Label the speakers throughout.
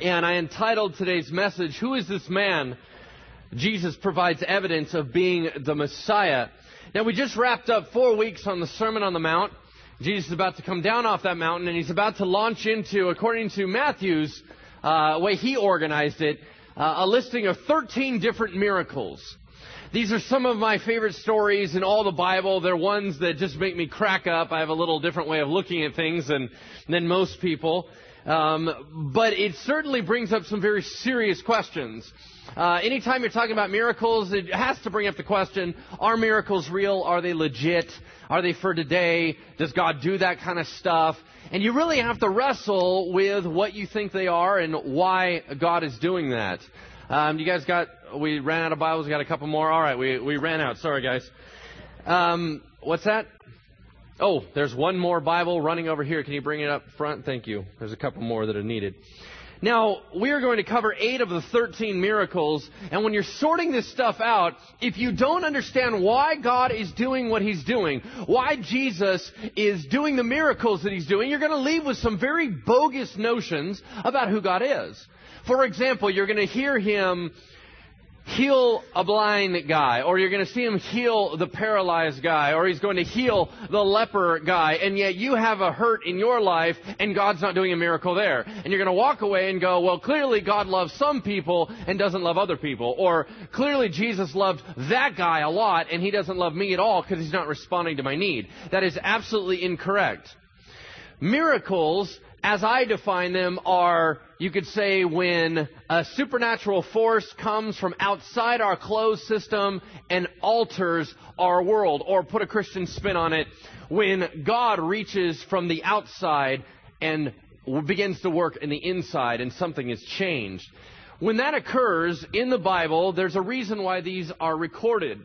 Speaker 1: And I entitled today's message, Who is this man? Jesus provides evidence of being the Messiah. Now, we just wrapped up four weeks on the Sermon on the Mount. Jesus is about to come down off that mountain, and he's about to launch into, according to Matthew's uh, way he organized it, uh, a listing of 13 different miracles. These are some of my favorite stories in all the Bible. They're ones that just make me crack up. I have a little different way of looking at things than, than most people. Um, but it certainly brings up some very serious questions. Uh, anytime you're talking about miracles, it has to bring up the question, are miracles real? Are they legit? Are they for today? Does God do that kind of stuff? And you really have to wrestle with what you think they are and why God is doing that. Um, you guys got, we ran out of Bibles, we got a couple more. All right, we, we ran out. Sorry, guys. Um, what's that? Oh, there's one more Bible running over here. Can you bring it up front? Thank you. There's a couple more that are needed. Now, we are going to cover eight of the 13 miracles, and when you're sorting this stuff out, if you don't understand why God is doing what He's doing, why Jesus is doing the miracles that He's doing, you're going to leave with some very bogus notions about who God is. For example, you're going to hear Him heal a blind guy, or you're going to see him heal the paralyzed guy, or he's going to heal the leper guy, and yet you have a hurt in your life, and God's not doing a miracle there. And you're going to walk away and go, well, clearly God loves some people and doesn't love other people. Or clearly Jesus loved that guy a lot, and he doesn't love me at all because he's not responding to my need. That is absolutely incorrect. Miracles as I define them, are, you could say, when a supernatural force comes from outside our closed system and alters our world, or put a Christian spin on it, when God reaches from the outside and begins to work in the inside and something is changed. When that occurs in the Bible, there's a reason why these are recorded.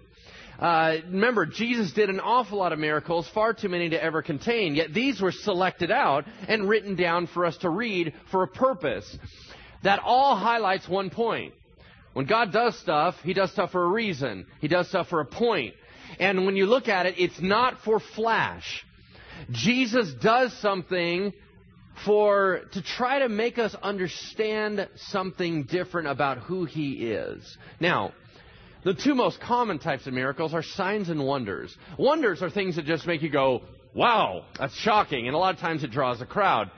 Speaker 1: Uh, remember, Jesus did an awful lot of miracles, far too many to ever contain, yet these were selected out and written down for us to read for a purpose. That all highlights one point. When God does stuff, He does stuff for a reason. He does stuff for a point. And when you look at it, it's not for flash. Jesus does something for to try to make us understand something different about who he is. Now, the two most common types of miracles are signs and wonders. Wonders are things that just make you go, wow, that's shocking. And a lot of times it draws a crowd.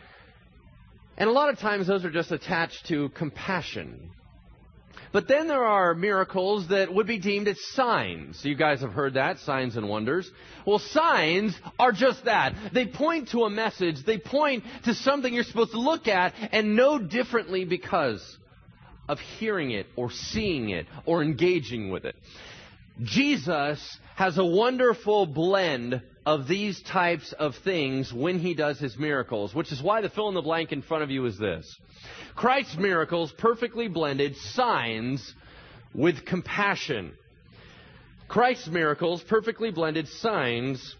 Speaker 1: And a lot of times those are just attached to compassion. But then there are miracles that would be deemed as signs. You guys have heard that, signs and wonders. Well, signs are just that. They point to a message. They point to something you're supposed to look at and know differently because of hearing it or seeing it or engaging with it. Jesus has a wonderful blend of these types of things when he does his miracles, which is why the fill in the blank in front of you is this. Christ's miracles perfectly blended signs with compassion. Christ's miracles perfectly blended signs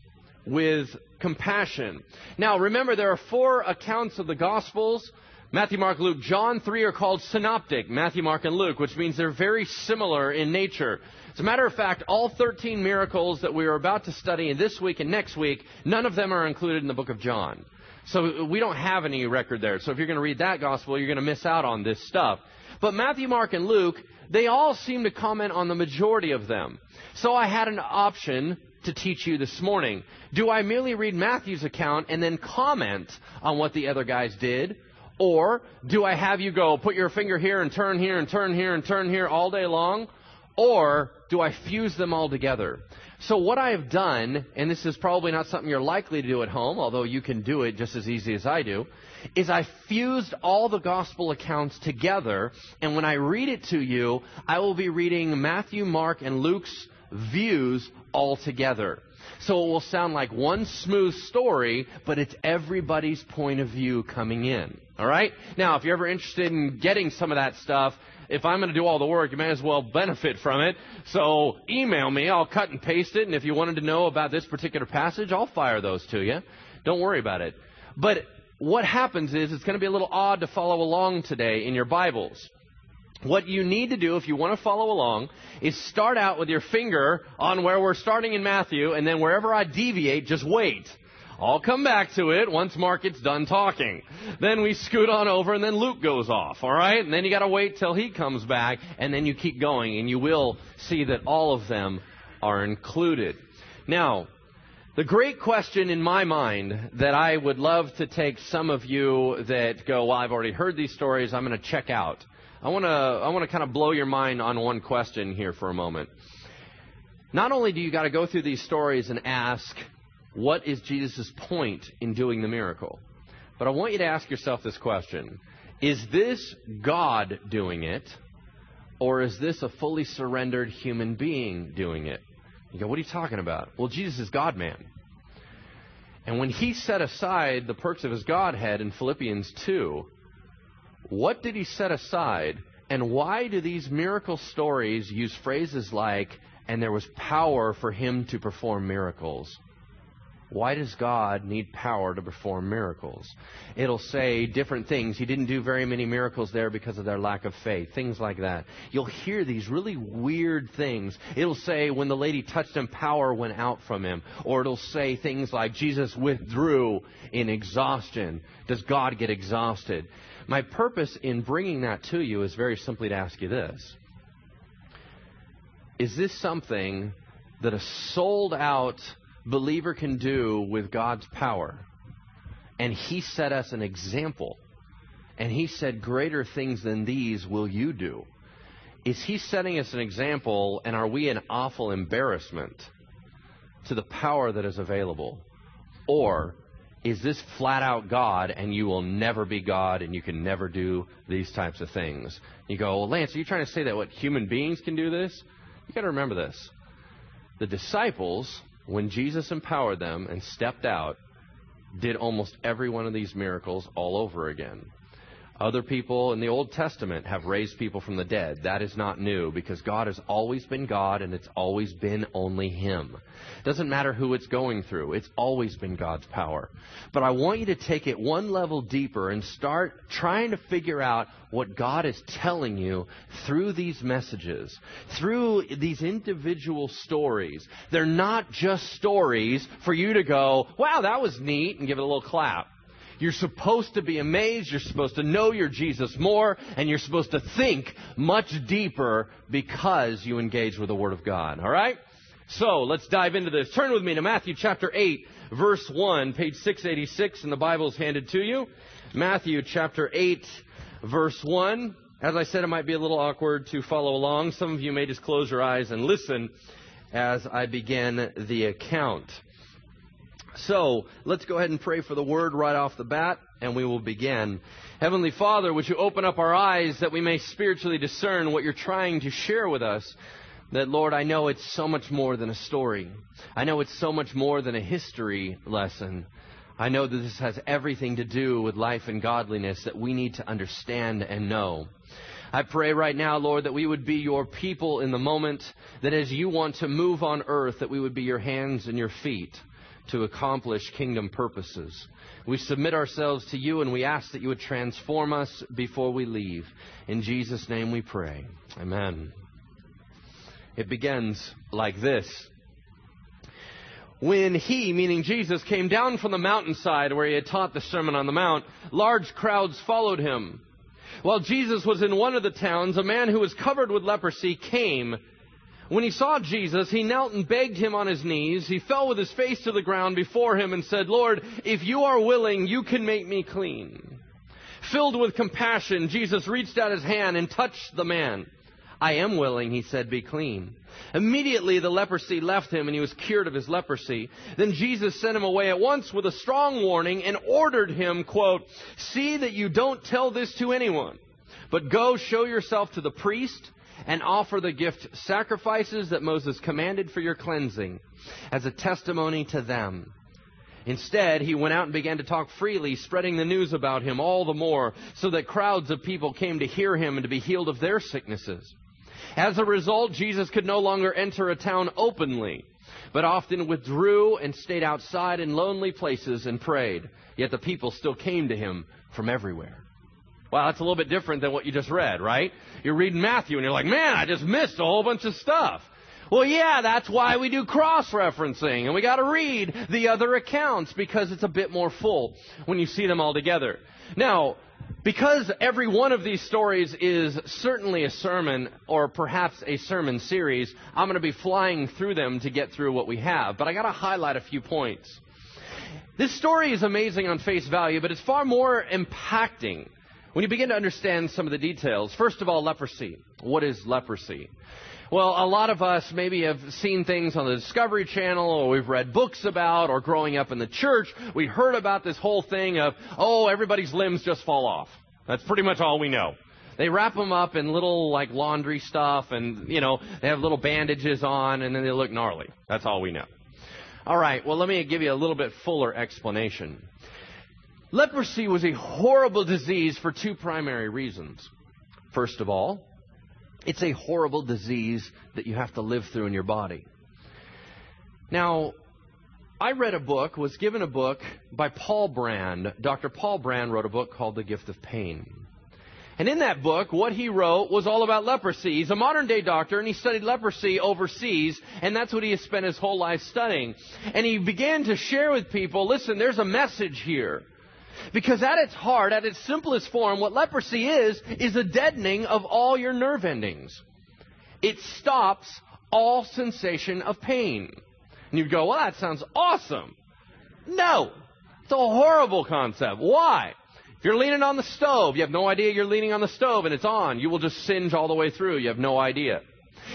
Speaker 1: with compassion. Now, remember, there are four accounts of the Gospels Matthew, Mark, Luke, John 3 are called synoptic, Matthew, Mark, and Luke, which means they're very similar in nature. As a matter of fact, all 13 miracles that we are about to study in this week and next week, none of them are included in the book of John. So we don't have any record there. So if you're going to read that gospel, you're going to miss out on this stuff. But Matthew, Mark, and Luke, they all seem to comment on the majority of them. So I had an option to teach you this morning. Do I merely read Matthew's account and then comment on what the other guys did? Or do I have you go, put your finger here and turn here and turn here and turn here all day long? Or do I fuse them all together? So what I have done, and this is probably not something you're likely to do at home, although you can do it just as easy as I do, is I fused all the gospel accounts together, and when I read it to you, I will be reading Matthew, Mark, and Luke's views all together. So it will sound like one smooth story, but it's everybody's point of view coming in. All right? Now, if you're ever interested in getting some of that stuff, if I'm going to do all the work, you may as well benefit from it. So email me. I'll cut and paste it. And if you wanted to know about this particular passage, I'll fire those to you. Don't worry about it. But what happens is it's going to be a little odd to follow along today in your Bibles. What you need to do if you want to follow along is start out with your finger on where we're starting in Matthew, and then wherever I deviate, just wait. I'll come back to it once Mark gets done talking. Then we scoot on over and then Luke goes off, alright? And then you gotta wait till he comes back and then you keep going and you will see that all of them are included. Now, the great question in my mind that I would love to take some of you that go, well, I've already heard these stories, I'm going to check out. I want to I want to kind of blow your mind on one question here for a moment. Not only do you got to go through these stories and ask, what is Jesus' point in doing the miracle? But I want you to ask yourself this question. Is this God doing it? Or is this a fully surrendered human being doing it? You go, what are you talking about? Well, Jesus is God man. And when he set aside the perks of his Godhead in Philippians 2, what did he set aside? And why do these miracle stories use phrases like, and there was power for him to perform miracles? Why does God need power to perform miracles? It'll say different things. He didn't do very many miracles there because of their lack of faith. Things like that. You'll hear these really weird things. It'll say when the lady touched him, power went out from him. Or it'll say things like Jesus withdrew in exhaustion. Does God get exhausted? My purpose in bringing that to you is very simply to ask you this. Is this something that a sold out believer can do with God's power. And he set us an example. And he said, Greater things than these will you do. Is he setting us an example, and are we an awful embarrassment to the power that is available? Or is this flat out God, and you will never be God, and you can never do these types of things? You go, well, Lance, are you trying to say that what human beings can do this? You got to remember this. The disciples when Jesus empowered them and stepped out, did almost every one of these miracles all over again. Other people in the Old Testament have raised people from the dead. That is not new because God has always been God and it's always been only Him. Doesn't matter who it's going through. It's always been God's power. But I want you to take it one level deeper and start trying to figure out what God is telling you through these messages, through these individual stories. They're not just stories for you to go, wow, that was neat, and give it a little clap. You're supposed to be amazed. You're supposed to know your Jesus more. And you're supposed to think much deeper because you engage with the Word of God. All right? So let's dive into this. Turn with me to Matthew chapter 8, verse 1, page 686 and the Bible's handed to you. Matthew chapter 8, verse 1. As I said, it might be a little awkward to follow along. Some of you may just close your eyes and listen as I begin the account. So let's go ahead and pray for the word right off the bat, and we will begin. Heavenly Father, would you open up our eyes that we may spiritually discern what you're trying to share with us? That, Lord, I know it's so much more than a story. I know it's so much more than a history lesson. I know that this has everything to do with life and godliness that we need to understand and know. I pray right now, Lord, that we would be your people in the moment, that as you want to move on earth, that we would be your hands and your feet to accomplish kingdom purposes. We submit ourselves to you and we ask that you would transform us before we leave. In Jesus' name we pray. Amen. It begins like this. When he, meaning Jesus, came down from the mountainside where he had taught the Sermon on the Mount, large crowds followed him. While Jesus was in one of the towns, a man who was covered with leprosy came when he saw Jesus, he knelt and begged him on his knees. He fell with his face to the ground before him and said, Lord, if you are willing, you can make me clean. Filled with compassion, Jesus reached out his hand and touched the man. I am willing, he said, be clean. Immediately the leprosy left him and he was cured of his leprosy. Then Jesus sent him away at once with a strong warning and ordered him, quote, see that you don't tell this to anyone, but go show yourself to the priest and offer the gift sacrifices that Moses commanded for your cleansing as a testimony to them. Instead, he went out and began to talk freely, spreading the news about him all the more, so that crowds of people came to hear him and to be healed of their sicknesses. As a result, Jesus could no longer enter a town openly, but often withdrew and stayed outside in lonely places and prayed. Yet the people still came to him from everywhere. Well, that's a little bit different than what you just read, right? You're reading Matthew and you're like, man, I just missed a whole bunch of stuff. Well, yeah, that's why we do cross referencing, and we got to read the other accounts because it's a bit more full when you see them all together. Now, because every one of these stories is certainly a sermon or perhaps a sermon series, I'm going to be flying through them to get through what we have. But I got to highlight a few points. This story is amazing on face value, but it's far more impacting when you begin to understand some of the details. First of all, leprosy. What is leprosy? Well, a lot of us maybe have seen things on the Discovery Channel or we've read books about or growing up in the church, we heard about this whole thing of, oh, everybody's limbs just fall off. That's pretty much all we know. They wrap them up in little like laundry stuff and, you know, they have little bandages on and then they look gnarly. That's all we know. All right, well, let me give you a little bit fuller explanation. Leprosy was a horrible disease for two primary reasons. First of all, it's a horrible disease that you have to live through in your body. Now, I read a book, was given a book by Paul Brand. Dr. Paul Brand wrote a book called The Gift of Pain. And in that book, what he wrote was all about leprosy. He's a modern day doctor and he studied leprosy overseas, and that's what he has spent his whole life studying. And he began to share with people listen, there's a message here. Because at its heart, at its simplest form, what leprosy is, is a deadening of all your nerve endings. It stops all sensation of pain. And you'd go, well, that sounds awesome. No. It's a horrible concept. Why? If you're leaning on the stove, you have no idea you're leaning on the stove and it's on. You will just singe all the way through. You have no idea.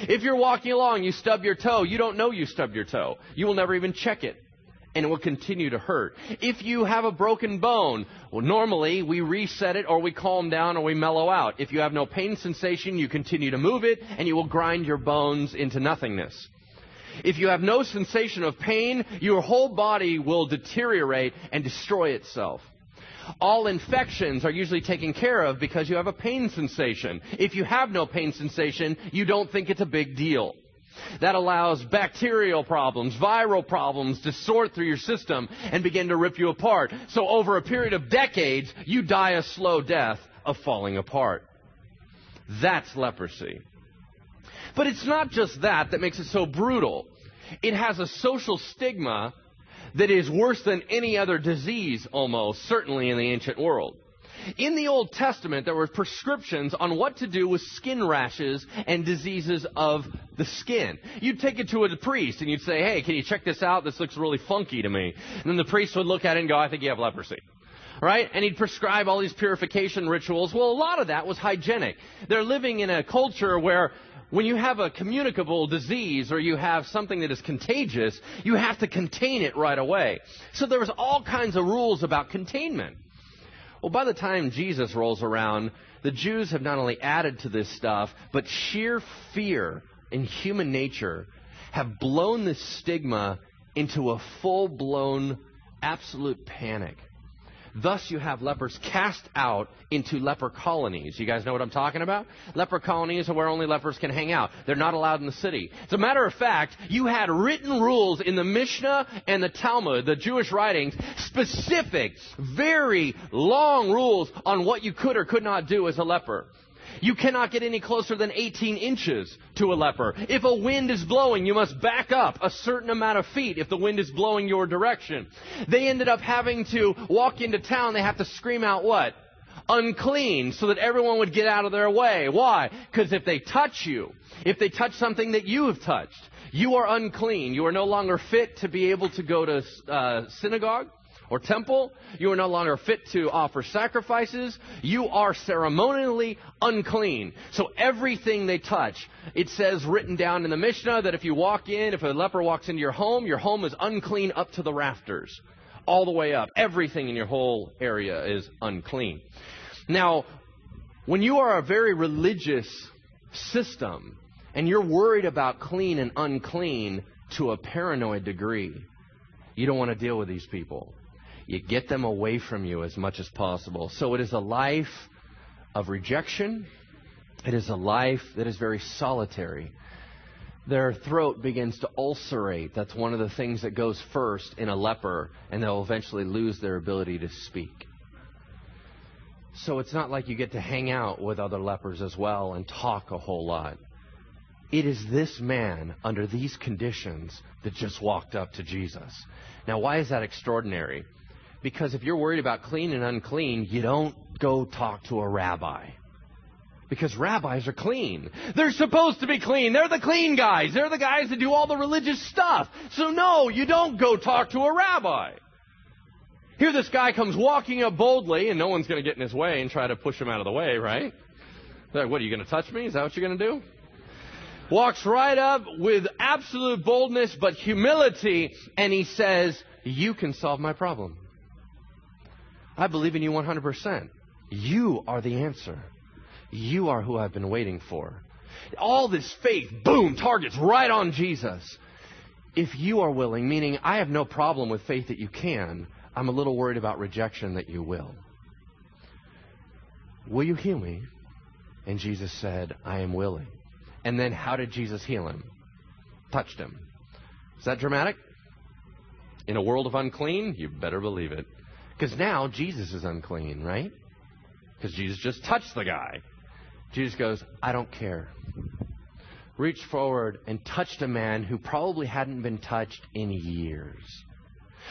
Speaker 1: If you're walking along, you stub your toe, you don't know you stubbed your toe. You will never even check it and it will continue to hurt. If you have a broken bone, well, normally we reset it or we calm down or we mellow out. If you have no pain sensation, you continue to move it and you will grind your bones into nothingness. If you have no sensation of pain, your whole body will deteriorate and destroy itself. All infections are usually taken care of because you have a pain sensation. If you have no pain sensation, you don't think it's a big deal. That allows bacterial problems, viral problems to sort through your system and begin to rip you apart. So over a period of decades, you die a slow death of falling apart. That's leprosy. But it's not just that that makes it so brutal. It has a social stigma that is worse than any other disease almost, certainly in the ancient world. In the Old Testament, there were prescriptions on what to do with skin rashes and diseases of the skin. You'd take it to a priest and you'd say, hey, can you check this out? This looks really funky to me. And then the priest would look at it and go, I think you have leprosy right? And he'd prescribe all these purification rituals. Well, a lot of that was hygienic. They're living in a culture where when you have a communicable disease or you have something that is contagious, you have to contain it right away. So there was all kinds of rules about containment. Well, by the time Jesus rolls around, the Jews have not only added to this stuff, but sheer fear in human nature have blown this stigma into a full blown absolute panic. Thus, you have lepers cast out into leper colonies. You guys know what I'm talking about? Leper colonies are where only lepers can hang out. They're not allowed in the city. As a matter of fact, you had written rules in the Mishnah and the Talmud, the Jewish writings, specific, very long rules on what you could or could not do as a leper. You cannot get any closer than 18 inches to a leper. If a wind is blowing, you must back up a certain amount of feet if the wind is blowing your direction. They ended up having to walk into town. They have to scream out what? Unclean, so that everyone would get out of their way. Why? Because if they touch you, if they touch something that you have touched, you are unclean. You are no longer fit to be able to go to uh, synagogue or temple. You are no longer fit to offer sacrifices. You are ceremonially unclean. So everything they touch, it says written down in the Mishnah that if you walk in, if a leper walks into your home, your home is unclean up to the rafters. All the way up. Everything in your whole area is unclean. Now, when you are a very religious system and you're worried about clean and unclean to a paranoid degree, you don't want to deal with these people. You get them away from you as much as possible. So it is a life of rejection. It is a life that is very solitary. Their throat begins to ulcerate. That's one of the things that goes first in a leper, and they'll eventually lose their ability to speak. So it's not like you get to hang out with other lepers as well and talk a whole lot. It is this man under these conditions that just walked up to Jesus. Now, why is that extraordinary? Because if you're worried about clean and unclean, you don't go talk to a rabbi. Because rabbis are clean. They're supposed to be clean. They're the clean guys. They're the guys that do all the religious stuff. So no, you don't go talk to a rabbi. Here this guy comes walking up boldly, and no one's going to get in his way and try to push him out of the way, right? Like, what, are you going to touch me? Is that what you're going to do? Walks right up with absolute boldness but humility, and he says, You can solve my problem. I believe in you 100%. You are the answer. You are who I've been waiting for. All this faith, boom, targets right on Jesus. If you are willing, meaning I have no problem with faith that you can, I'm a little worried about rejection that you will. Will you heal me? And Jesus said, I am willing. And then how did Jesus heal him? Touched him. Is that dramatic? In a world of unclean? You better believe it. Because now Jesus is unclean, right? Because Jesus just touched the guy. Jesus goes, I don't care. Reached forward and touched a man who probably hadn't been touched in years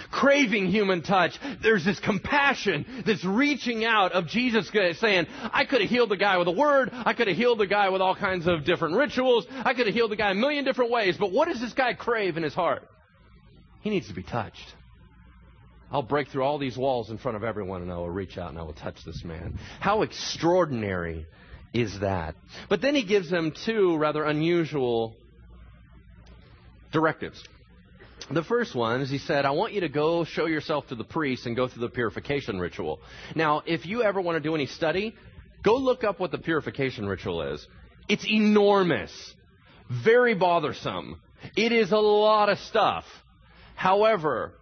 Speaker 1: craving human touch. There's this compassion, this reaching out of Jesus saying, I could have healed the guy with a word. I could have healed the guy with all kinds of different rituals. I could have healed the guy a million different ways. But what does this guy crave in his heart? He needs to be touched. I'll break through all these walls in front of everyone and I will reach out and I will touch this man. How extraordinary is that? But then he gives them two rather unusual directives. The first one is he said, I want you to go show yourself to the priest and go through the purification ritual. Now, if you ever want to do any study, go look up what the purification ritual is. It's enormous, very bothersome. It is a lot of stuff. However,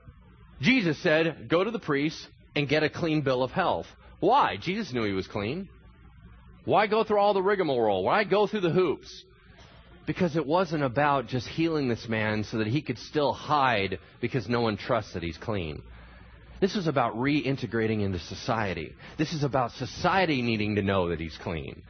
Speaker 1: Jesus said, go to the priest and get a clean bill of health. Why? Jesus knew he was clean. Why go through all the rigmarole? Why go through the hoops? Because it wasn't about just healing this man so that he could still hide because no one trusts that he's clean. This is about reintegrating into society. This is about society needing to know that he's clean.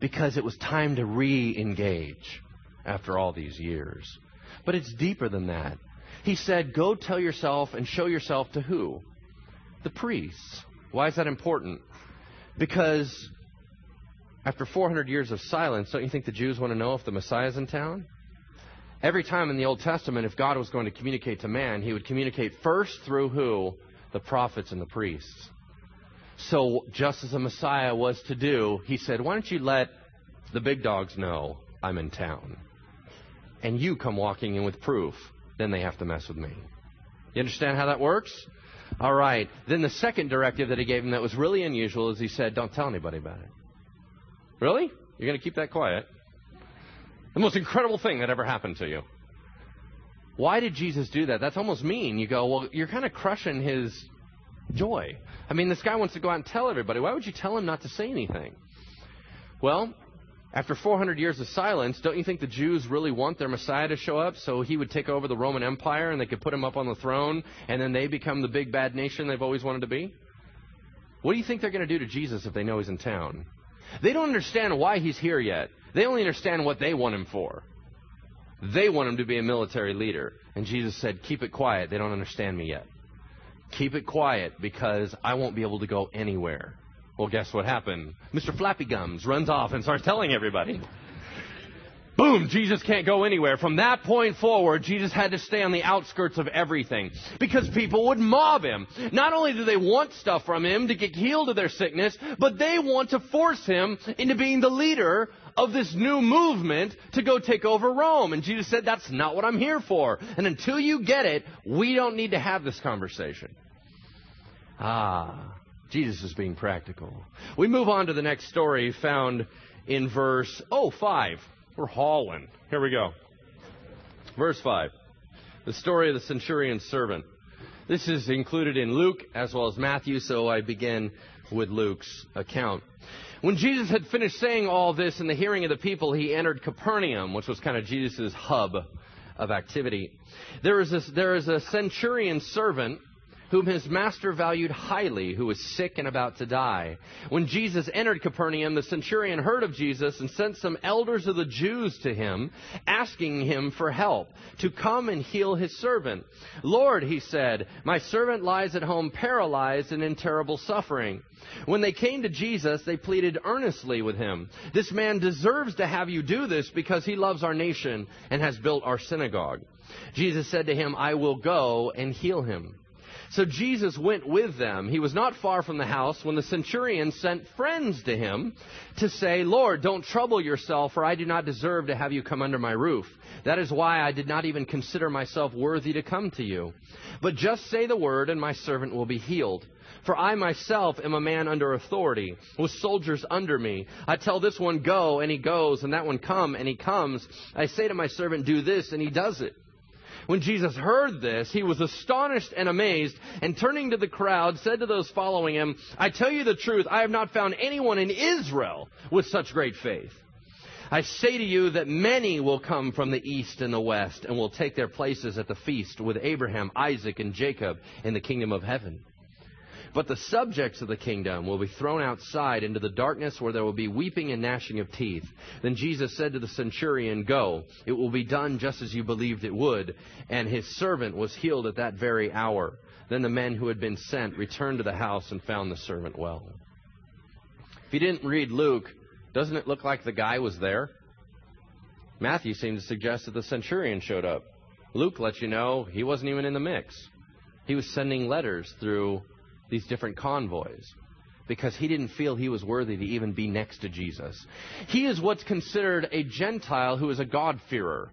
Speaker 1: Because it was time to re engage after all these years. But it's deeper than that. He said, Go tell yourself and show yourself to who? The priests. Why is that important? Because after 400 years of silence, don't you think the Jews want to know if the Messiah is in town? Every time in the Old Testament, if God was going to communicate to man, he would communicate first through who? The prophets and the priests. So, just as the Messiah was to do, he said, Why don't you let the big dogs know I'm in town? And you come walking in with proof. Then they have to mess with me. You understand how that works? All right. Then the second directive that he gave him that was really unusual is he said, Don't tell anybody about it. Really? You're going to keep that quiet? The most incredible thing that ever happened to you. Why did Jesus do that? That's almost mean. You go, well, you're kind of crushing his joy. I mean, this guy wants to go out and tell everybody. Why would you tell him not to say anything? Well, after 400 years of silence, don't you think the Jews really want their Messiah to show up so he would take over the Roman Empire and they could put him up on the throne and then they become the big bad nation they've always wanted to be? What do you think they're going to do to Jesus if they know he's in town? They don't understand why he's here yet. They only understand what they want him for. They want him to be a military leader. And Jesus said, Keep it quiet. They don't understand me yet. Keep it quiet because I won't be able to go anywhere. Well, guess what happened? Mr. Flappy Gums runs off and starts telling everybody. Boom, Jesus can't go anywhere. From that point forward, Jesus had to stay on the outskirts of everything because people would mob him. Not only do they want stuff from him to get healed of their sickness, but they want to force him into being the leader of this new movement to go take over Rome. And Jesus said, that's not what I'm here for. And until you get it, we don't need to have this conversation. Ah, Jesus is being practical. We move on to the next story found in verse, oh, 5. We're hauling. Here we go. Verse 5. The story of the centurion's servant. This is included in Luke as well as Matthew, so I begin with Luke's account. When Jesus had finished saying all this in the hearing of the people, he entered Capernaum, which was kind of Jesus' hub of activity. There is, this, there is a centurion servant whom his master valued highly, who was sick and about to die. When Jesus entered Capernaum, the centurion heard of Jesus and sent some elders of the Jews to him, asking him for help to come and heal his servant. Lord, he said, my servant lies at home paralyzed and in terrible suffering. When they came to Jesus, they pleaded earnestly with him. This man deserves to have you do this because he loves our nation and has built our synagogue. Jesus said to him, I will go and heal him. So Jesus went with them. He was not far from the house when the centurion sent friends to him to say, Lord, don't trouble yourself, for I do not deserve to have you come under my roof. That is why I did not even consider myself worthy to come to you. But just say the word, and my servant will be healed. For I myself am a man under authority, with soldiers under me. I tell this one, go, and he goes, and that one, come, and he comes. I say to my servant, do this, and he does it. When Jesus heard this, he was astonished and amazed, and turning to the crowd, said to those following him, I tell you the truth, I have not found anyone in Israel with such great faith. I say to you that many will come from the east and the west, and will take their places at the feast with Abraham, Isaac, and Jacob in the kingdom of heaven. But the subjects of the kingdom will be thrown outside into the darkness where there will be weeping and gnashing of teeth. Then Jesus said to the centurion, Go, it will be done just as you believed it would. And his servant was healed at that very hour. Then the men who had been sent returned to the house and found the servant well. If you didn't read Luke, doesn't it look like the guy was there? Matthew seemed to suggest that the centurion showed up. Luke lets you know he wasn't even in the mix. He was sending letters through these different convoys because he didn't feel he was worthy to even be next to Jesus. He is what's considered a Gentile who is a God-fearer,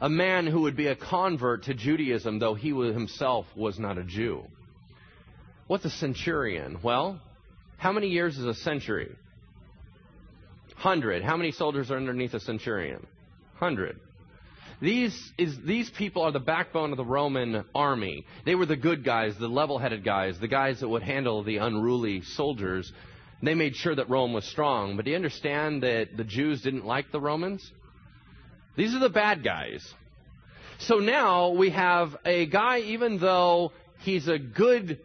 Speaker 1: a man who would be a convert to Judaism, though he himself was not a Jew. What's a centurion? Well, how many years is a century? Hundred. How many soldiers are underneath a centurion? Hundred. These, is, these people are the backbone of the Roman army. They were the good guys, the level headed guys, the guys that would handle the unruly soldiers. They made sure that Rome was strong. But do you understand that the Jews didn't like the Romans? These are the bad guys. So now we have a guy, even though he's a good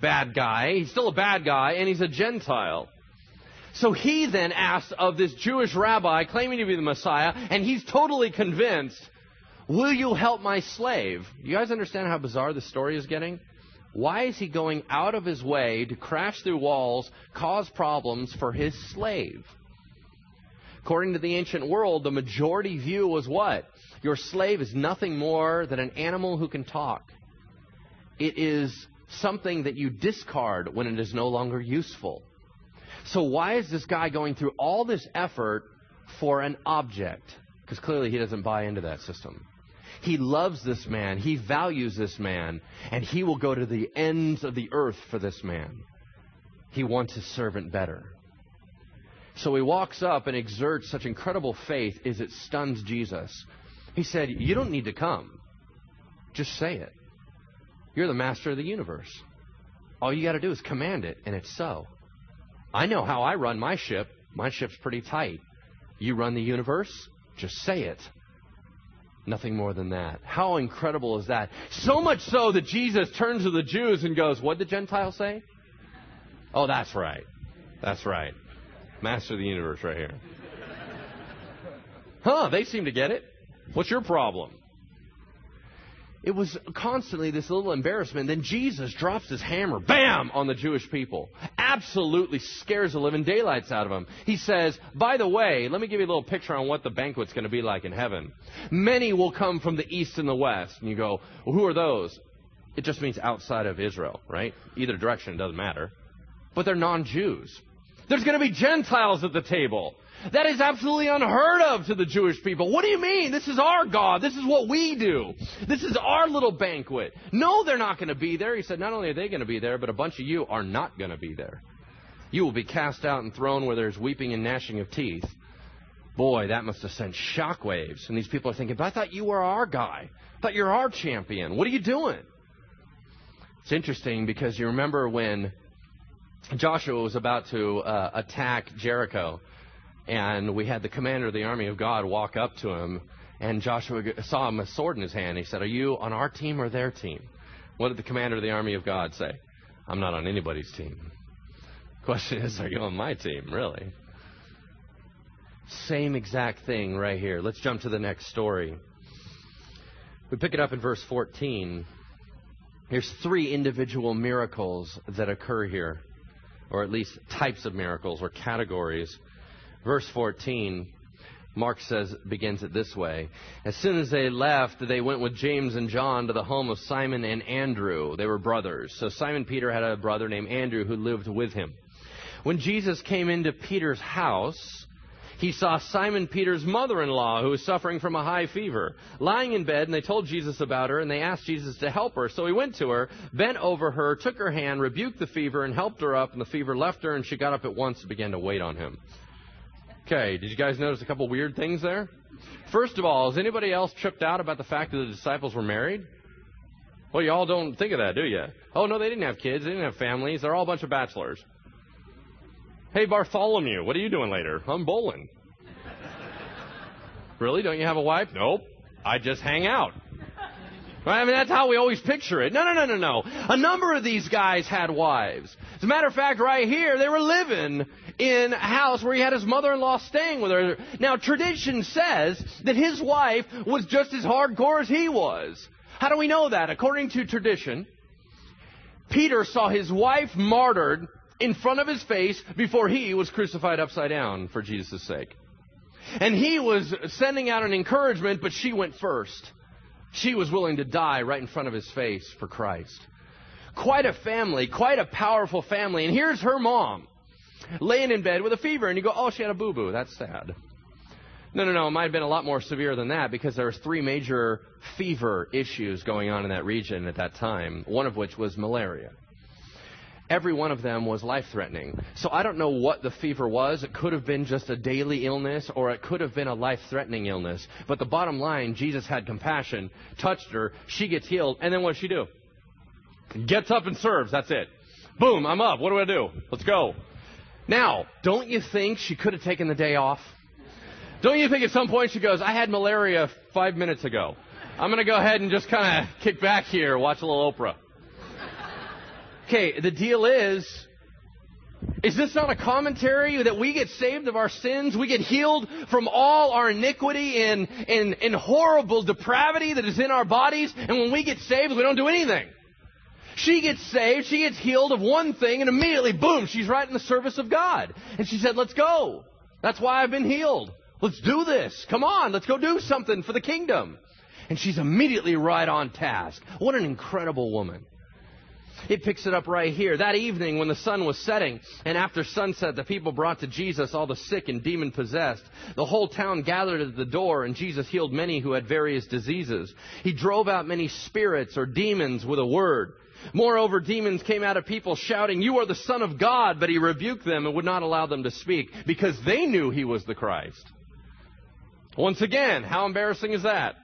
Speaker 1: bad guy, he's still a bad guy, and he's a Gentile. So he then asks of this Jewish rabbi claiming to be the Messiah, and he's totally convinced Will you help my slave? You guys understand how bizarre this story is getting? Why is he going out of his way to crash through walls, cause problems for his slave? According to the ancient world, the majority view was what? Your slave is nothing more than an animal who can talk. It is something that you discard when it is no longer useful. So why is this guy going through all this effort for an object? Because clearly he doesn't buy into that system. He loves this man. He values this man. And he will go to the ends of the earth for this man. He wants his servant better. So he walks up and exerts such incredible faith as it stuns Jesus. He said, You don't need to come. Just say it. You're the master of the universe. All you got to do is command it, and it's so. I know how I run my ship. My ship's pretty tight. You run the universe, just say it. Nothing more than that. How incredible is that? So much so that Jesus turns to the Jews and goes, What did the Gentiles say? Oh, that's right. That's right. Master of the universe right here. Huh, they seem to get it. What's your problem? It was constantly this little embarrassment. Then Jesus drops his hammer, bam, on the Jewish people. Absolutely scares the living daylights out of them. He says, By the way, let me give you a little picture on what the banquet's going to be like in heaven. Many will come from the east and the west. And you go, Well, who are those? It just means outside of Israel, right? Either direction, it doesn't matter. But they're non Jews. There's going to be Gentiles at the table. That is absolutely unheard of to the Jewish people. What do you mean? This is our God. This is what we do. This is our little banquet. No, they're not going to be there. He said, not only are they going to be there, but a bunch of you are not going to be there. You will be cast out and thrown where there's weeping and gnashing of teeth. Boy, that must have sent shockwaves. And these people are thinking, but I thought you were our guy. I thought you're our champion. What are you doing? It's interesting because you remember when Joshua was about to uh, attack Jericho and we had the commander of the army of God walk up to him, and Joshua saw him a sword in his hand. He said, Are you on our team or their team? What did the commander of the army of God say? I'm not on anybody's team. Question is, are you on my team, really? Same exact thing right here. Let's jump to the next story. We pick it up in verse 14. There's three individual miracles that occur here, or at least types of miracles or categories. Verse 14, Mark says, begins it this way. As soon as they left, they went with James and John to the home of Simon and Andrew. They were brothers. So Simon Peter had a brother named Andrew who lived with him. When Jesus came into Peter's house, he saw Simon Peter's mother in law, who was suffering from a high fever, lying in bed, and they told Jesus about her, and they asked Jesus to help her. So he went to her, bent over her, took her hand, rebuked the fever, and helped her up, and the fever left her, and she got up at once and began to wait on him. Okay, did you guys notice a couple weird things there? First of all, is anybody else tripped out about the fact that the disciples were married? Well, you all don't think of that, do you? Oh, no, they didn't have kids. They didn't have families. They're all a bunch of bachelors. Hey, Bartholomew, what are you doing later? I'm bowling. really? Don't you have a wife? Nope. I just hang out. I mean, that's how we always picture it. No, no, no, no, no. A number of these guys had wives. As a matter of fact, right here, they were living in a house where he had his mother-in-law staying with her. Now, tradition says that his wife was just as hardcore as he was. How do we know that? According to tradition, Peter saw his wife martyred in front of his face before he was crucified upside down for Jesus' sake. And he was sending out an encouragement, but she went first. She was willing to die right in front of his face for Christ. Quite a family, quite a powerful family. And here's her mom, laying in bed with a fever, and you go, oh, she had a boo boo. That's sad. No, no, no. It might have been a lot more severe than that because there was three major fever issues going on in that region at that time, one of which was malaria every one of them was life threatening. So I don't know what the fever was. It could have been just a daily illness or it could have been a life threatening illness. But the bottom line, Jesus had compassion, touched her, she gets healed, and then what does she do? Gets up and serves. That's it. Boom, I'm up. What do I do? Let's go. Now, don't you think she could have taken the day off? Don't you think at some point she goes, I had malaria five minutes ago. I'm going to go ahead and just kind of kick back here, watch a little Oprah. Okay, the deal is, is this not a commentary that we get saved of our sins? We get healed from all our iniquity and, and, and horrible depravity that is in our bodies, and when we get saved, we don't do anything. She gets saved, she gets healed of one thing, and immediately, boom, she's right in the service of God. And she said, let's go. That's why I've been healed. Let's do this. Come on, let's go do something for the kingdom. And she's immediately right on task. What an incredible woman. It picks it up right here. That evening, when the sun was setting, and after sunset, the people brought to Jesus all the sick and demon possessed. The whole town gathered at the door, and Jesus healed many who had various diseases. He drove out many spirits or demons with a word. Moreover, demons came out of people shouting, You are the Son of God, but he rebuked them and would not allow them to speak because they knew he was the Christ. Once again, how embarrassing is that?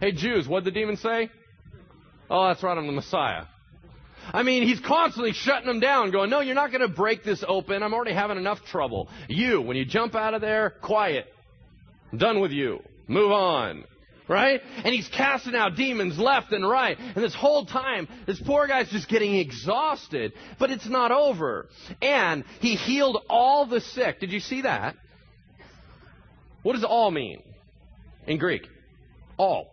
Speaker 1: Hey, Jews, what did the demons say? Oh, that's right, I'm the Messiah. I mean, he's constantly shutting them down, going, No, you're not going to break this open. I'm already having enough trouble. You, when you jump out of there, quiet. I'm done with you. Move on. Right? And he's casting out demons left and right. And this whole time, this poor guy's just getting exhausted. But it's not over. And he healed all the sick. Did you see that? What does all mean in Greek? All.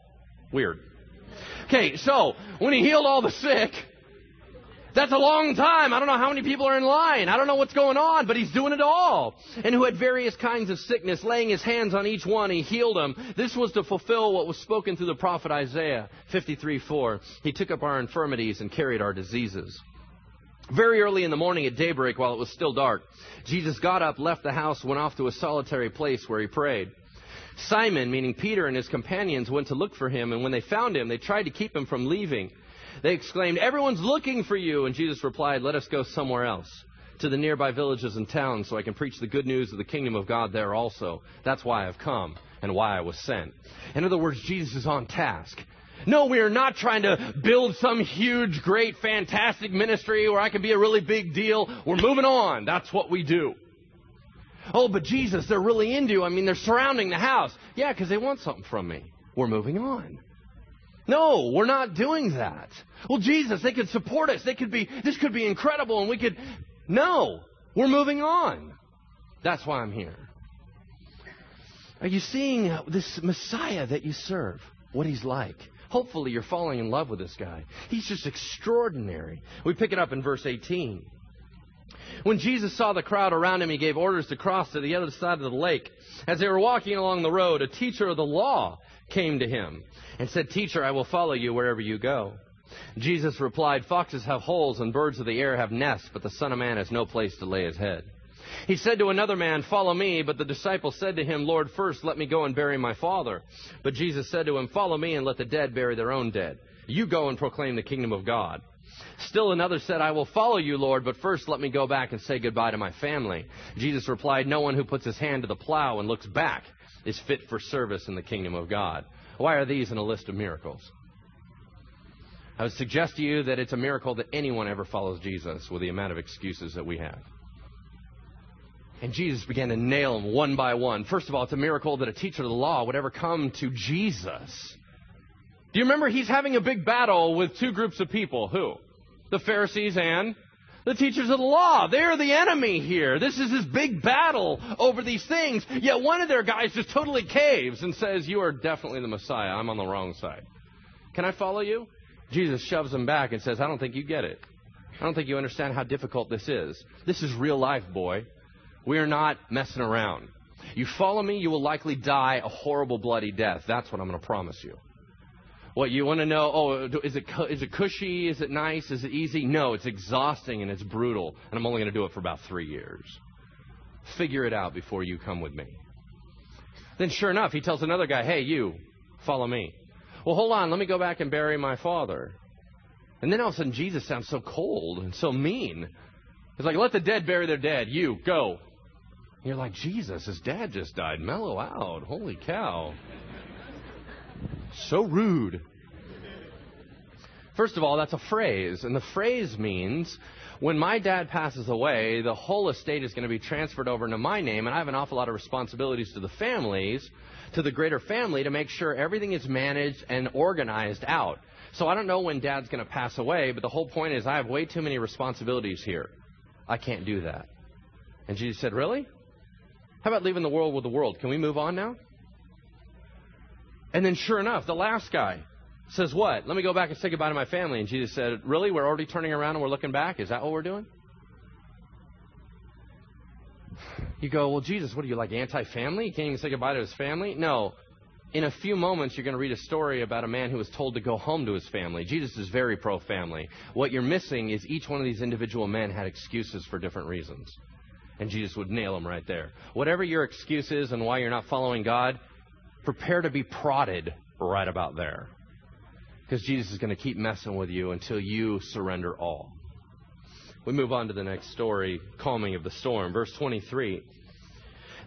Speaker 1: Weird. Okay, so when he healed all the sick, that's a long time. I don't know how many people are in line. I don't know what's going on, but he's doing it all. And who had various kinds of sickness, laying his hands on each one, he healed them. This was to fulfill what was spoken through the prophet Isaiah 53:4. He took up our infirmities and carried our diseases. Very early in the morning at daybreak, while it was still dark, Jesus got up, left the house, went off to a solitary place where he prayed. Simon, meaning Peter, and his companions went to look for him, and when they found him, they tried to keep him from leaving. They exclaimed, Everyone's looking for you. And Jesus replied, Let us go somewhere else, to the nearby villages and towns, so I can preach the good news of the kingdom of God there also. That's why I've come and why I was sent. In other words, Jesus is on task. No, we are not trying to build some huge, great, fantastic ministry where I can be a really big deal. We're moving on. That's what we do. Oh, but Jesus, they're really into you. I mean, they're surrounding the house. Yeah, because they want something from me. We're moving on. No, we're not doing that. Well, Jesus, they could support us. They could be, this could be incredible and we could, no, we're moving on. That's why I'm here. Are you seeing this Messiah that you serve? What he's like? Hopefully you're falling in love with this guy. He's just extraordinary. We pick it up in verse 18. When Jesus saw the crowd around him, he gave orders to cross to the other side of the lake. As they were walking along the road, a teacher of the law came to him and said, Teacher, I will follow you wherever you go. Jesus replied, Foxes have holes and birds of the air have nests, but the Son of Man has no place to lay his head. He said to another man, Follow me. But the disciple said to him, Lord, first let me go and bury my father. But Jesus said to him, Follow me and let the dead bury their own dead. You go and proclaim the kingdom of God. Still another said, I will follow you, Lord, but first let me go back and say goodbye to my family. Jesus replied, No one who puts his hand to the plow and looks back is fit for service in the kingdom of God. Why are these in a list of miracles? I would suggest to you that it's a miracle that anyone ever follows Jesus with the amount of excuses that we have. And Jesus began to nail them one by one. First of all, it's a miracle that a teacher of the law would ever come to Jesus. Do you remember he's having a big battle with two groups of people? Who? The Pharisees and the teachers of the law. They're the enemy here. This is this big battle over these things. Yet one of their guys just totally caves and says, You are definitely the Messiah. I'm on the wrong side. Can I follow you? Jesus shoves him back and says, I don't think you get it. I don't think you understand how difficult this is. This is real life, boy. We are not messing around. You follow me, you will likely die a horrible, bloody death. That's what I'm going to promise you. What you want to know? Oh, is it is it cushy? Is it nice? Is it easy? No, it's exhausting and it's brutal, and I'm only going to do it for about three years. Figure it out before you come with me. Then, sure enough, he tells another guy, "Hey, you, follow me." Well, hold on, let me go back and bury my father. And then all of a sudden, Jesus sounds so cold and so mean. He's like, "Let the dead bury their dead. You go." And you're like, Jesus, his dad just died. Mellow out. Holy cow. So rude. First of all, that's a phrase, and the phrase means when my dad passes away, the whole estate is going to be transferred over into my name, and I have an awful lot of responsibilities to the families, to the greater family, to make sure everything is managed and organized out. So I don't know when dad's going to pass away, but the whole point is I have way too many responsibilities here. I can't do that. And Jesus said, Really? How about leaving the world with the world? Can we move on now? And then, sure enough, the last guy says, What? Let me go back and say goodbye to my family. And Jesus said, Really? We're already turning around and we're looking back? Is that what we're doing? You go, Well, Jesus, what are you like anti family? You can't even say goodbye to his family? No. In a few moments, you're going to read a story about a man who was told to go home to his family. Jesus is very pro family. What you're missing is each one of these individual men had excuses for different reasons. And Jesus would nail them right there. Whatever your excuse is and why you're not following God, prepare to be prodded right about there. Because Jesus is going to keep messing with you until you surrender all. We move on to the next story, calming of the storm. Verse 23.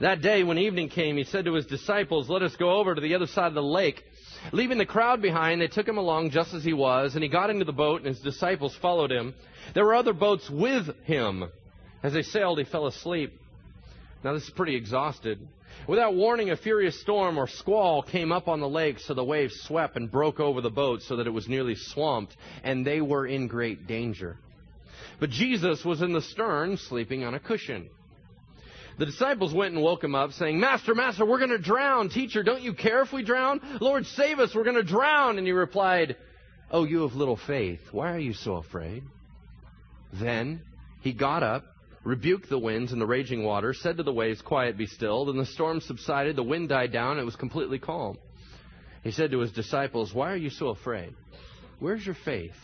Speaker 1: That day, when evening came, he said to his disciples, Let us go over to the other side of the lake. Leaving the crowd behind, they took him along just as he was, and he got into the boat, and his disciples followed him. There were other boats with him. As they sailed, he fell asleep. Now, this is pretty exhausted. Without warning, a furious storm or squall came up on the lake, so the waves swept and broke over the boat so that it was nearly swamped, and they were in great danger. But Jesus was in the stern, sleeping on a cushion. The disciples went and woke him up, saying, Master, Master, we're going to drown. Teacher, don't you care if we drown? Lord, save us, we're going to drown. And he replied, Oh, you of little faith, why are you so afraid? Then he got up rebuked the winds and the raging waters, said to the waves, Quiet, be still. Then the storm subsided, the wind died down, and it was completely calm. He said to his disciples, Why are you so afraid? Where's your faith?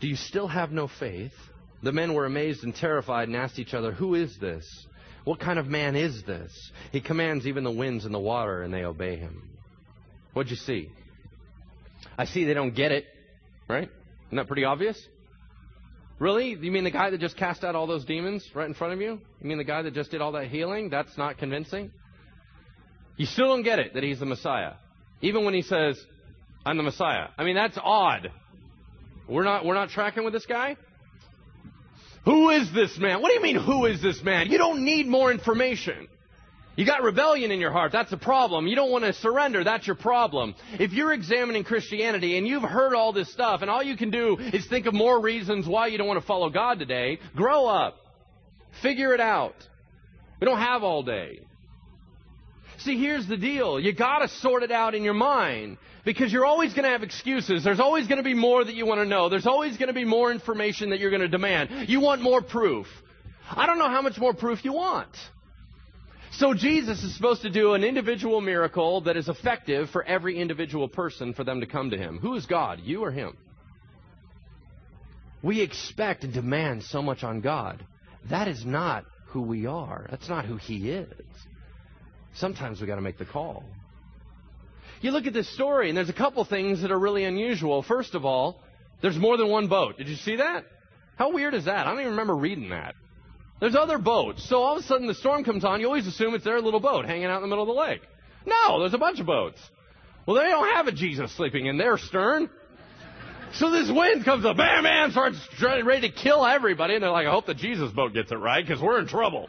Speaker 1: Do you still have no faith? The men were amazed and terrified and asked each other, Who is this? What kind of man is this? He commands even the winds and the water, and they obey him. What'd you see? I see they don't get it, right? Isn't that pretty obvious? Really? You mean the guy that just cast out all those demons right in front of you? You mean the guy that just did all that healing? That's not convincing? You still don't get it that he's the Messiah. Even when he says, I'm the Messiah. I mean, that's odd. We're not, we're not tracking with this guy? Who is this man? What do you mean, who is this man? You don't need more information. You got rebellion in your heart. That's a problem. You don't want to surrender. That's your problem. If you're examining Christianity and you've heard all this stuff and all you can do is think of more reasons why you don't want to follow God today, grow up. Figure it out. We don't have all day. See, here's the deal. You gotta sort it out in your mind. Because you're always gonna have excuses. There's always gonna be more that you want to know. There's always gonna be more information that you're gonna demand. You want more proof. I don't know how much more proof you want. So Jesus is supposed to do an individual miracle that is effective for every individual person for them to come to him. Who is God? You or him? We expect and demand so much on God. That is not who we are. That's not who he is. Sometimes we got to make the call. You look at this story and there's a couple things that are really unusual. First of all, there's more than one boat. Did you see that? How weird is that? I don't even remember reading that. There's other boats. So all of a sudden the storm comes on, you always assume it's their little boat hanging out in the middle of the lake. No, there's a bunch of boats. Well, they don't have a Jesus sleeping in their stern. So this wind comes up, bam, bam, starts ready to kill everybody, and they're like, I hope the Jesus boat gets it right, because we're in trouble.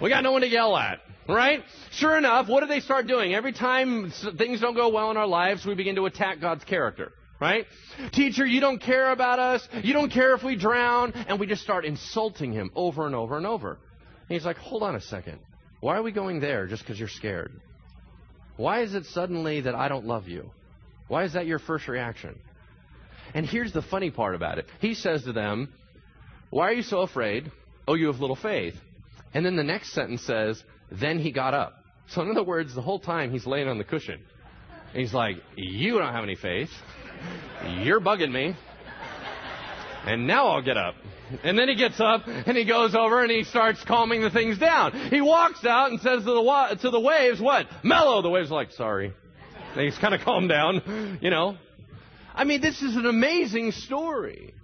Speaker 1: We got no one to yell at, right? Sure enough, what do they start doing? Every time things don't go well in our lives, we begin to attack God's character right? Teacher, you don't care about us. You don't care if we drown. And we just start insulting him over and over and over. And he's like, hold on a second. Why are we going there just because you're scared? Why is it suddenly that I don't love you? Why is that your first reaction? And here's the funny part about it. He says to them, Why are you so afraid? Oh, you have little faith. And then the next sentence says, Then he got up. So, in other words, the whole time he's laying on the cushion. And he's like, You don't have any faith. You're bugging me. And now I'll get up. And then he gets up and he goes over and he starts calming the things down. He walks out and says to the wa- to the waves, "What? Mellow." The waves are like, "Sorry." And he's kind of calmed down, you know. I mean, this is an amazing story.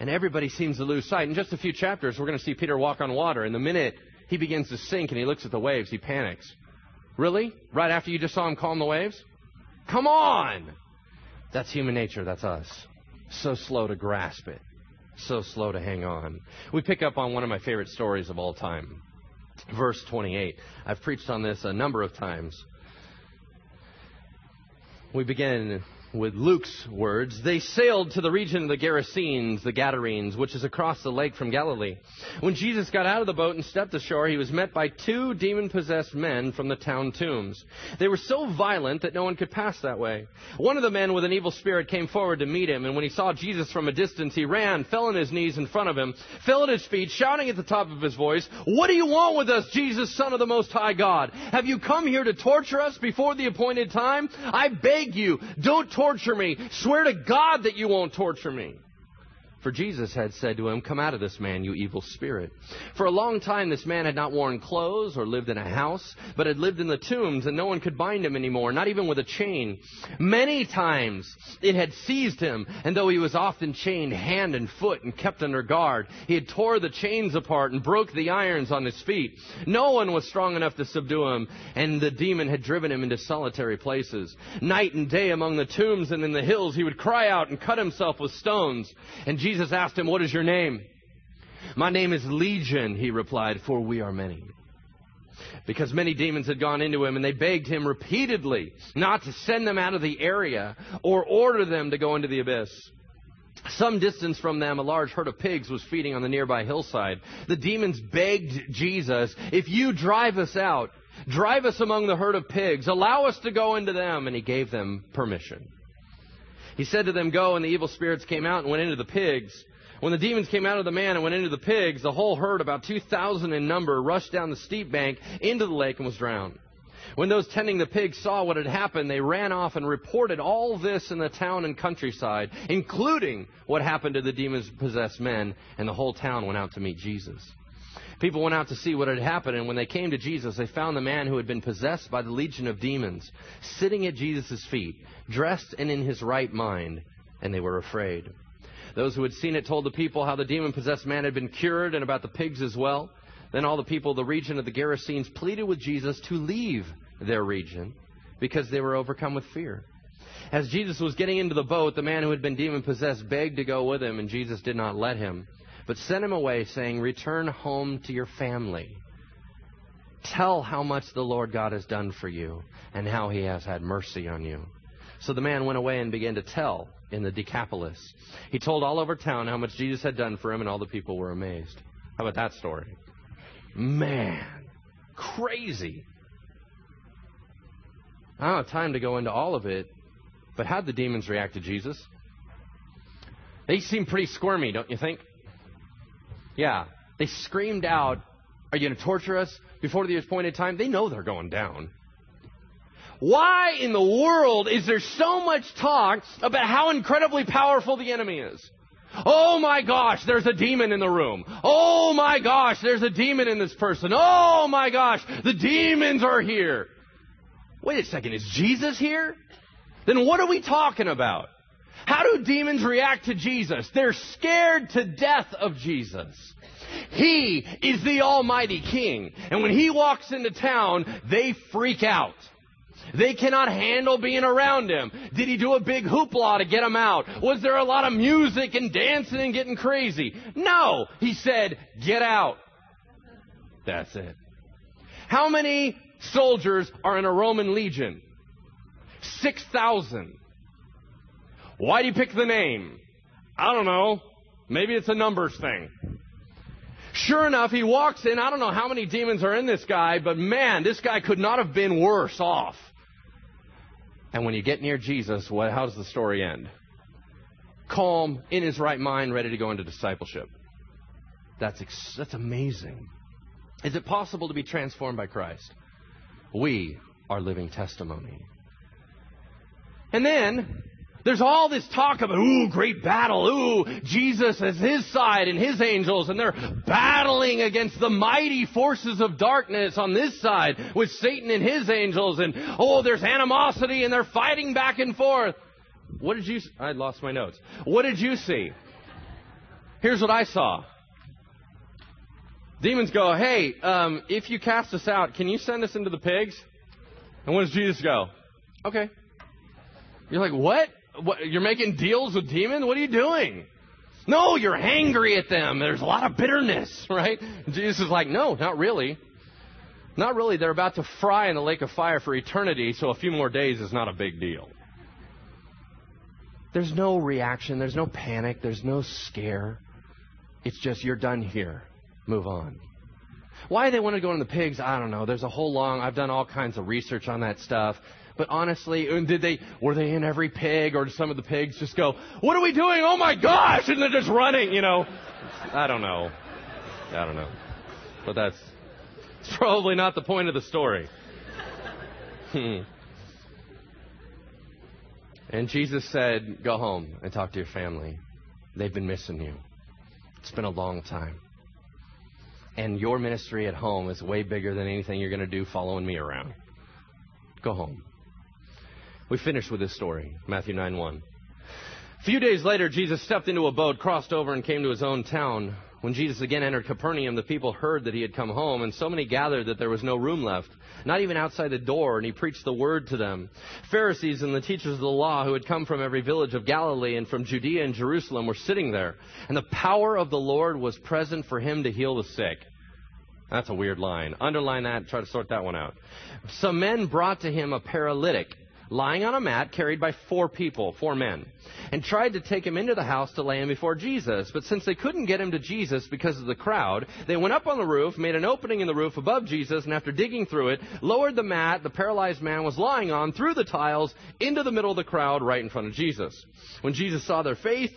Speaker 1: And everybody seems to lose sight. In just a few chapters, we're going to see Peter walk on water. And the minute he begins to sink and he looks at the waves, he panics. Really? Right after you just saw him calm the waves? Come on! That's human nature. That's us. So slow to grasp it. So slow to hang on. We pick up on one of my favorite stories of all time. Verse 28. I've preached on this a number of times. We begin with Luke's words, they sailed to the region of the Gerasenes, the Gadarenes, which is across the lake from Galilee. When Jesus got out of the boat and stepped ashore, he was met by two demon possessed men from the town tombs. They were so violent that no one could pass that way. One of the men with an evil spirit came forward to meet him, and when he saw Jesus from a distance, he ran, fell on his knees in front of him, fell at his feet, shouting at the top of his voice, What do you want with us, Jesus, Son of the Most High God? Have you come here to torture us before the appointed time? I beg you, don't torture me. Swear to God that you won't torture me. For Jesus had said to him, Come out of this man, you evil spirit. For a long time, this man had not worn clothes or lived in a house, but had lived in the tombs, and no one could bind him anymore, not even with a chain. Many times it had seized him, and though he was often chained hand and foot and kept under guard, he had tore the chains apart and broke the irons on his feet. No one was strong enough to subdue him, and the demon had driven him into solitary places. Night and day among the tombs and in the hills, he would cry out and cut himself with stones. And Jesus Jesus asked him, What is your name? My name is Legion, he replied, for we are many. Because many demons had gone into him, and they begged him repeatedly not to send them out of the area or order them to go into the abyss. Some distance from them, a large herd of pigs was feeding on the nearby hillside. The demons begged Jesus, If you drive us out, drive us among the herd of pigs, allow us to go into them. And he gave them permission. He said to them, Go, and the evil spirits came out and went into the pigs. When the demons came out of the man and went into the pigs, the whole herd, about 2,000 in number, rushed down the steep bank into the lake and was drowned. When those tending the pigs saw what had happened, they ran off and reported all this in the town and countryside, including what happened to the demons possessed men, and the whole town went out to meet Jesus. People went out to see what had happened, and when they came to Jesus, they found the man who had been possessed by the legion of demons sitting at Jesus' feet, dressed and in his right mind, and they were afraid. Those who had seen it told the people how the demon possessed man had been cured and about the pigs as well. Then all the people of the region of the Gerasenes pleaded with Jesus to leave their region because they were overcome with fear. As Jesus was getting into the boat, the man who had been demon possessed begged to go with him, and Jesus did not let him but sent him away, saying, Return home to your family. Tell how much the Lord God has done for you and how he has had mercy on you. So the man went away and began to tell in the Decapolis. He told all over town how much Jesus had done for him, and all the people were amazed. How about that story? Man, crazy. I don't have time to go into all of it, but how'd the demons react to Jesus? They seem pretty squirmy, don't you think? Yeah. They screamed out, Are you going to torture us before the appointed time? They know they're going down. Why in the world is there so much talk about how incredibly powerful the enemy is? Oh my gosh, there's a demon in the room. Oh my gosh, there's a demon in this person. Oh my gosh, the demons are here. Wait a second, is Jesus here? Then what are we talking about? How do demons react to Jesus? They're scared to death of Jesus. He is the Almighty King. And when He walks into town, they freak out. They cannot handle being around him. Did he do a big hoopla to get them out? Was there a lot of music and dancing and getting crazy? No. He said, get out. That's it. How many soldiers are in a Roman legion? 6,000. Why do you pick the name? I don't know. Maybe it's a numbers thing. Sure enough, he walks in. I don't know how many demons are in this guy, but man, this guy could not have been worse off. And when you get near Jesus, what, how does the story end? Calm, in his right mind, ready to go into discipleship. That's, ex- that's amazing. Is it possible to be transformed by Christ? We are living testimony. And then there's all this talk about, ooh, great battle. Ooh, Jesus has his side and his angels, and they're battling against the mighty forces of darkness on this side with Satan and his angels. And, oh, there's animosity, and they're fighting back and forth. What did you, I lost my notes. What did you see? Here's what I saw. Demons go, hey, um, if you cast us out, can you send us into the pigs? And what does Jesus go? Okay. You're like, what? What, you're making deals with demons? What are you doing? No, you're angry at them. There's a lot of bitterness, right? Jesus is like, no, not really. Not really. They're about to fry in the lake of fire for eternity, so a few more days is not a big deal. There's no reaction. There's no panic. There's no scare. It's just, you're done here. Move on. Why they want to go in the pigs, I don't know. There's a whole long, I've done all kinds of research on that stuff. But honestly, did they were they in every pig, or some of the pigs just go, "What are we doing? Oh my gosh!" and they're just running? You know, I don't know. I don't know. But that's probably not the point of the story. Hmm. and Jesus said, "Go home and talk to your family. They've been missing you. It's been a long time." And your ministry at home is way bigger than anything you're going to do following me around. Go home. We finish with this story, Matthew 9 1. A few days later, Jesus stepped into a boat, crossed over, and came to his own town. When Jesus again entered Capernaum, the people heard that he had come home, and so many gathered that there was no room left, not even outside the door, and he preached the word to them. Pharisees and the teachers of the law, who had come from every village of Galilee and from Judea and Jerusalem, were sitting there, and the power of the Lord was present for him to heal the sick. That's a weird line. Underline that, try to sort that one out. Some men brought to him a paralytic lying on a mat carried by four people, four men, and tried to take him into the house to lay him before Jesus. But since they couldn't get him to Jesus because of the crowd, they went up on the roof, made an opening in the roof above Jesus, and after digging through it, lowered the mat the paralyzed man was lying on through the tiles into the middle of the crowd right in front of Jesus. When Jesus saw their faith,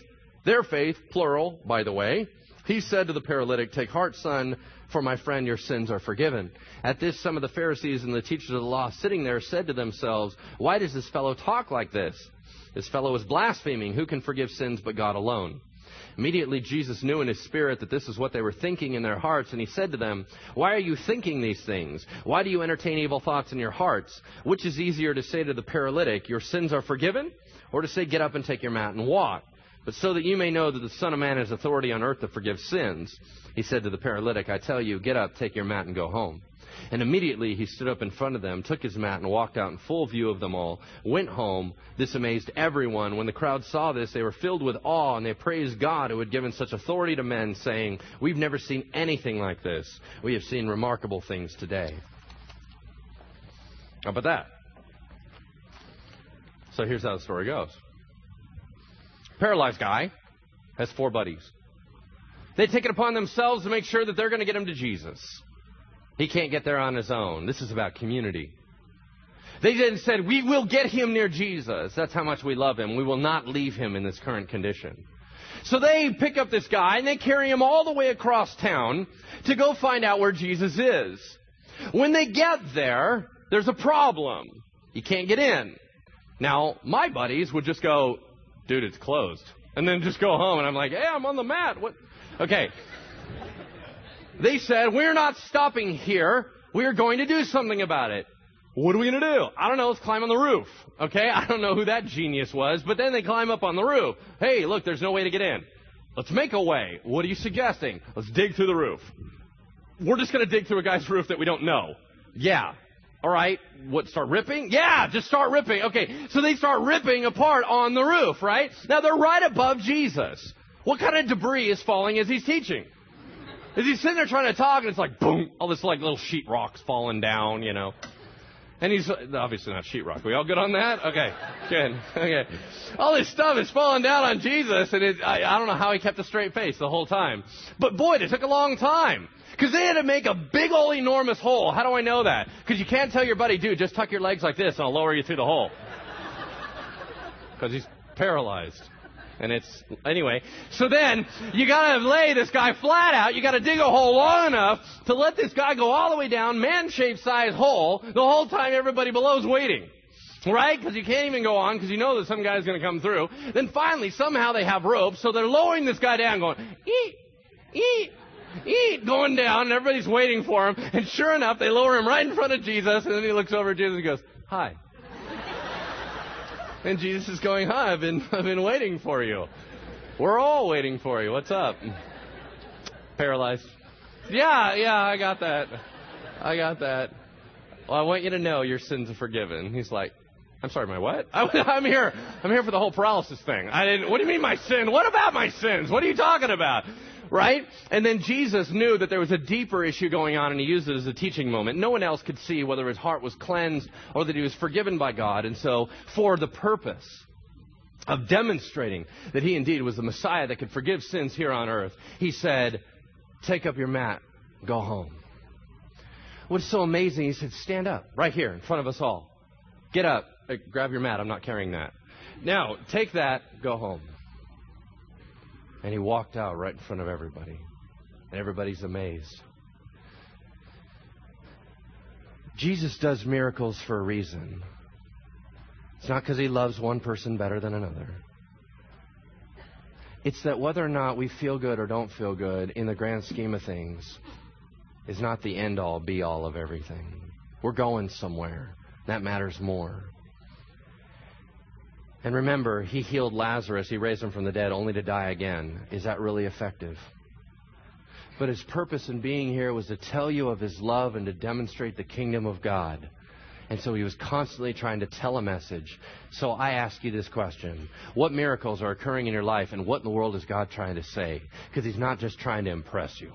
Speaker 1: their faith, plural, by the way, he said to the paralytic, Take heart, son, for my friend, your sins are forgiven. At this, some of the Pharisees and the teachers of the law sitting there said to themselves, Why does this fellow talk like this? This fellow is blaspheming. Who can forgive sins but God alone? Immediately, Jesus knew in his spirit that this is what they were thinking in their hearts, and he said to them, Why are you thinking these things? Why do you entertain evil thoughts in your hearts? Which is easier to say to the paralytic, Your sins are forgiven? Or to say, Get up and take your mat and walk? But so that you may know that the Son of Man has authority on earth to forgive sins, he said to the paralytic, I tell you, get up, take your mat, and go home. And immediately he stood up in front of them, took his mat, and walked out in full view of them all, went home. This amazed everyone. When the crowd saw this, they were filled with awe, and they praised God who had given such authority to men, saying, We've never seen anything like this. We have seen remarkable things today. How about that? So here's how the story goes. Paralyzed guy has four buddies. They take it upon themselves to make sure that they're going to get him to Jesus. He can't get there on his own. This is about community. They then said, We will get him near Jesus. That's how much we love him. We will not leave him in this current condition. So they pick up this guy and they carry him all the way across town to go find out where Jesus is. When they get there, there's a problem. You can't get in. Now, my buddies would just go, dude, it's closed. And then just go home. And I'm like, hey, I'm on the mat. What? Okay. They said, we're not stopping here. We're going to do something about it. What are we going to do? I don't know. Let's climb on the roof. Okay? I don't know who that genius was, but then they climb up on the roof. Hey, look, there's no way to get in. Let's make a way. What are you suggesting? Let's dig through the roof. We're just going to dig through a guy's roof that we don't know. Yeah. All right. What, start ripping? Yeah, just start ripping. Okay. So they start ripping apart on the roof, right? Now they're right above Jesus. What kind of debris is falling as he's teaching? As he's sitting there trying to talk, and it's like boom, all this like little sheetrock's falling down, you know. And he's obviously not sheetrock. We all good on that? Okay, good. Okay. All this stuff is falling down on Jesus, and it, I, I don't know how he kept a straight face the whole time. But boy, it took a long time. Because they had to make a big old enormous hole. How do I know that? Because you can't tell your buddy, dude, just tuck your legs like this and I'll lower you through the hole. Because he's paralyzed. And it's, anyway. So then, you gotta lay this guy flat out. You gotta dig a hole long enough to let this guy go all the way down, man-shaped size hole, the whole time everybody below's waiting. Right? Because you can't even go on because you know that some guy's to come through. Then finally, somehow they have ropes, so they're lowering this guy down, going, eat, eat, eat, going down, and everybody's waiting for him. And sure enough, they lower him right in front of Jesus, and then he looks over at Jesus and goes, hi. And Jesus is going, Hi, I've been, I've been waiting for you. We're all waiting for you. What's up? Paralyzed. Yeah, yeah, I got that. I got that. Well, I want you to know your sins are forgiven. He's like, I'm sorry, my what? I'm here. I'm here for the whole paralysis thing. I didn't. What do you mean my sin? What about my sins? What are you talking about? Right? And then Jesus knew that there was a deeper issue going on, and he used it as a teaching moment. No one else could see whether his heart was cleansed or that he was forgiven by God. And so, for the purpose of demonstrating that he indeed was the Messiah that could forgive sins here on earth, he said, Take up your mat, go home. What's so amazing, he said, Stand up right here in front of us all. Get up, uh, grab your mat. I'm not carrying that. Now, take that, go home. And he walked out right in front of everybody. And everybody's amazed. Jesus does miracles for a reason. It's not because he loves one person better than another. It's that whether or not we feel good or don't feel good in the grand scheme of things is not the end all be all of everything. We're going somewhere. That matters more. And remember, he healed Lazarus, he raised him from the dead only to die again. Is that really effective? But his purpose in being here was to tell you of his love and to demonstrate the kingdom of God. And so he was constantly trying to tell a message. So I ask you this question What miracles are occurring in your life, and what in the world is God trying to say? Because he's not just trying to impress you.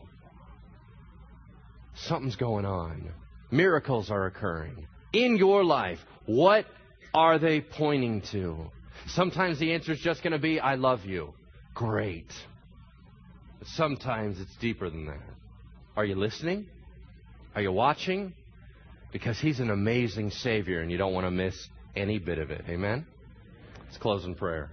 Speaker 1: Something's going on. Miracles are occurring in your life. What are they pointing to? Sometimes the answer is just going to be, I love you. Great. But sometimes it's deeper than that. Are you listening? Are you watching? Because He's an amazing Savior and you don't want to miss any bit of it. Amen? Let's close in prayer.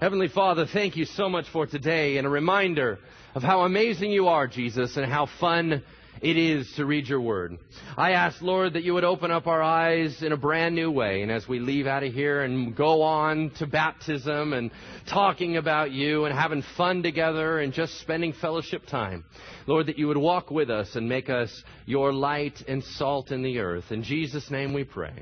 Speaker 1: Heavenly Father, thank you so much for today and a reminder of how amazing you are, Jesus, and how fun it is to read your word. I ask, Lord, that you would open up our eyes in a brand new way. And as we leave out of here and go on to baptism and talking about you and having fun together and just spending fellowship time, Lord, that you would walk with us and make us your light and salt in the earth. In Jesus' name we pray.